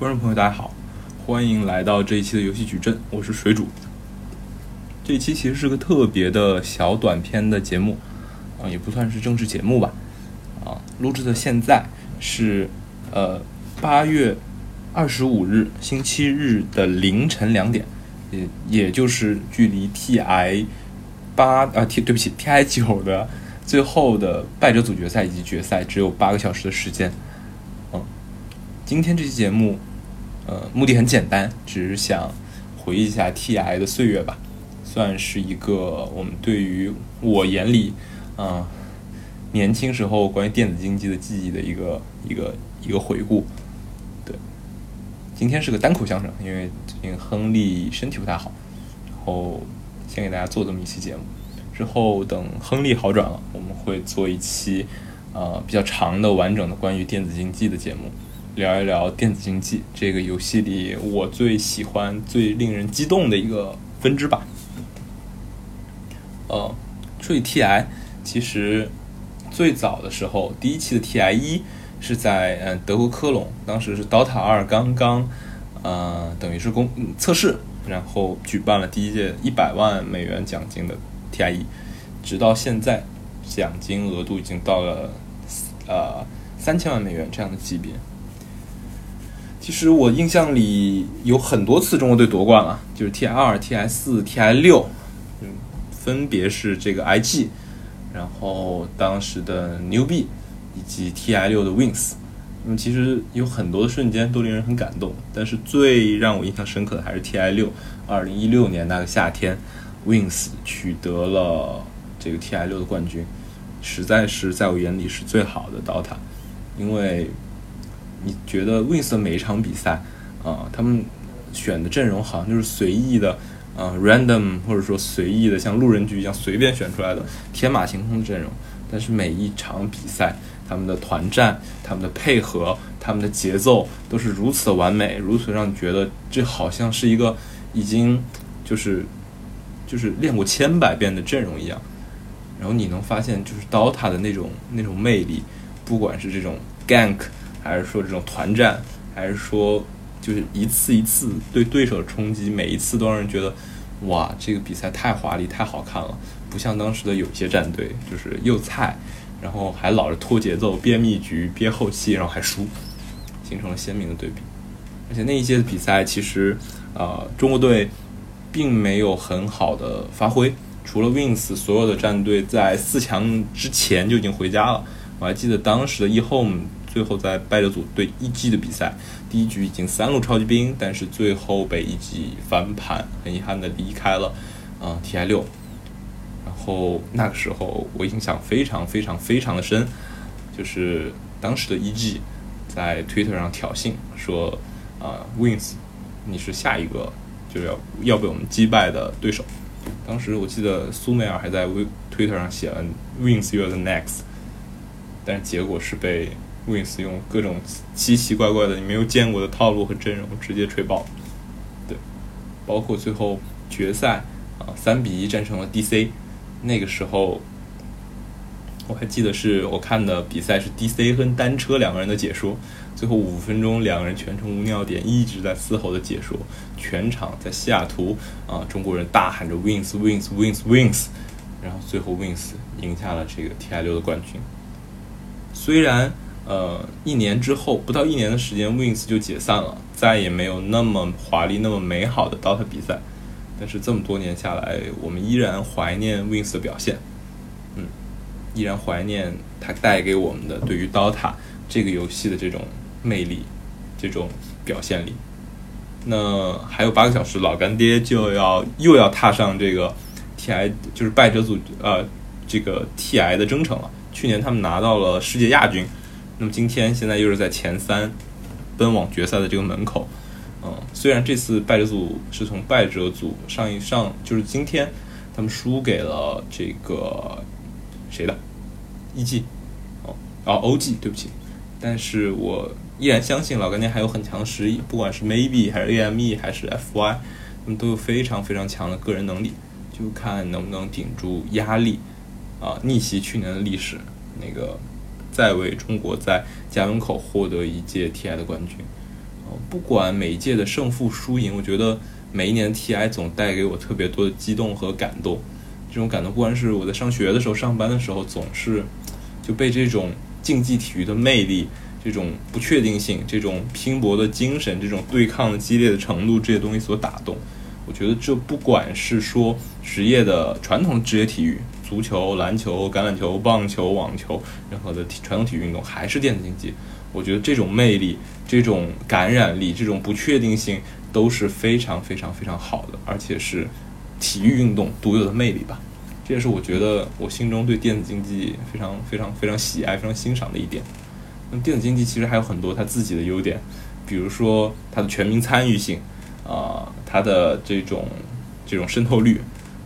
观众朋友，大家好，欢迎来到这一期的游戏矩阵，我是水煮。这一期其实是个特别的小短片的节目，啊，也不算是正式节目吧，啊，录制的现在是呃八月二十五日星期日的凌晨两点，也也就是距离 TI 八啊 T 对不起 TI 九的最后的败者组决赛以及决赛只有八个小时的时间。今天这期节目，呃，目的很简单，只是想回忆一下 TI 的岁月吧，算是一个我们对于我眼里，啊，年轻时候关于电子竞技的记忆的一个一个一个回顾。对，今天是个单口相声，因为最近亨利身体不太好，然后先给大家做这么一期节目，之后等亨利好转了，我们会做一期呃比较长的完整的关于电子竞技的节目。聊一聊电子竞技这个游戏里我最喜欢、最令人激动的一个分支吧。呃，说起 TI，其实最早的时候，第一期的 TI 一是在嗯德国科隆，当时是 DOTA 二刚刚呃等于是公测试，然后举办了第一届一百万美元奖金的 TI 一，直到现在奖金额度已经到了呃三千万美元这样的级别。其实我印象里有很多次中国队夺冠了，就是 T I 二、T I 四、T I 六，嗯，分别是这个 I G，然后当时的 NewB 以及 T I 六的 Wins，那么其实有很多的瞬间都令人很感动，但是最让我印象深刻的还是 T I 六，二零一六年那个夏天，Wins 取得了这个 T I 六的冠军，实在是在我眼里是最好的 DOTA，因为。你觉得 Wins 的每一场比赛啊，他们选的阵容好像就是随意的啊，random 或者说随意的，像路人局一样随便选出来的天马行空的阵容。但是每一场比赛，他们的团战、他们的配合、他们的节奏都是如此的完美，如此让你觉得这好像是一个已经就是就是练过千百遍的阵容一样。然后你能发现，就是 DOTA 的那种那种魅力，不管是这种 gank。还是说这种团战，还是说就是一次一次对对手的冲击，每一次都让人觉得，哇，这个比赛太华丽、太好看了，不像当时的有些战队，就是又菜，然后还老是拖节奏、憋密局、憋后期，然后还输，形成了鲜明的对比。而且那一届的比赛，其实啊，中国队并没有很好的发挥，除了 Wins，所有的战队在四强之前就已经回家了。我还记得当时的 eHome。最后在败者组对一 G 的比赛，第一局已经三路超级兵，但是最后被一 G 翻盘，很遗憾的离开了啊 TI 六。然后那个时候我印象非常非常非常的深，就是当时的一 G 在 Twitter 上挑衅说啊 Wins，你是下一个就要要被我们击败的对手。当时我记得苏美尔还在 Twitter 上写了 Wins you're the next，但是结果是被。Wins 用各种奇奇怪怪的你没有见过的套路和阵容直接吹爆，对，包括最后决赛啊三比一战胜了 DC，那个时候我还记得是我看的比赛是 DC 跟单车两个人的解说，最后五分钟两个人全程无尿点一直在嘶吼的解说，全场在西雅图啊中国人大喊着 Wins Wins Wins Wins，然后最后 Wins 赢下了这个 TI 六的冠军，虽然。呃，一年之后，不到一年的时间，Wings 就解散了，再也没有那么华丽、那么美好的 DOTA 比赛。但是这么多年下来，我们依然怀念 Wings 的表现，嗯，依然怀念它带给我们的对于 DOTA 这个游戏的这种魅力、这种表现力。那还有八个小时，老干爹就要又要踏上这个 TI，就是败者组呃这个 TI 的征程了。去年他们拿到了世界亚军。那么今天现在又是在前三奔往决赛的这个门口，嗯，虽然这次败者组是从败者组上一上，就是今天他们输给了这个谁的 E.G. 哦，哦 O.G. 对不起，但是我依然相信老干爹还有很强的实力，不管是 Maybe 还是 A.M.E. 还是 F.Y. 他们都有非常非常强的个人能力，就看能不能顶住压力啊，逆袭去年的历史那个。再为中国在家门口获得一届 TI 的冠军，不管每一届的胜负输赢，我觉得每一年 TI 总带给我特别多的激动和感动。这种感动，不管是我在上学的时候、上班的时候，总是就被这种竞技体育的魅力、这种不确定性、这种拼搏的精神、这种对抗的激烈的程度这些东西所打动。我觉得这不管是说职业的传统职业体育，足球、篮球、橄榄球、棒球、网球，任何的体传统体育运动，还是电子竞技，我觉得这种魅力、这种感染力、这种不确定性都是非常非常非常好的，而且是体育运动独有的魅力吧。这也是我觉得我心中对电子竞技非常非常非常喜爱、非常欣赏的一点。那电子竞技其实还有很多它自己的优点，比如说它的全民参与性，啊，它的这种这种渗透率。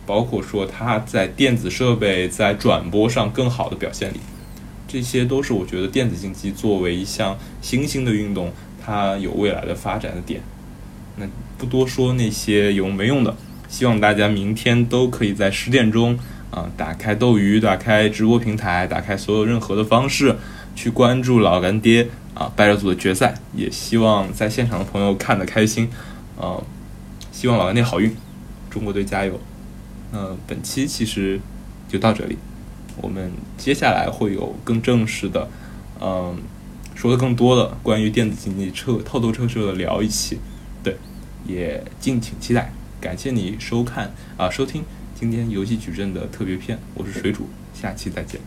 包括说它在电子设备在转播上更好的表现力，这些都是我觉得电子竞技作为一项新兴的运动，它有未来的发展的点。那不多说那些有没用的，希望大家明天都可以在十点钟啊，打开斗鱼，打开直播平台，打开所有任何的方式去关注老干爹啊，拜热组的决赛。也希望在现场的朋友看得开心啊，希望老干爹好运，中国队加油！嗯，本期其实就到这里，我们接下来会有更正式的，嗯，说的更多的关于电子竞技车透透彻彻的聊一期，对，也敬请期待。感谢你收看啊收听今天游戏矩阵的特别篇，我是水煮，下期再见。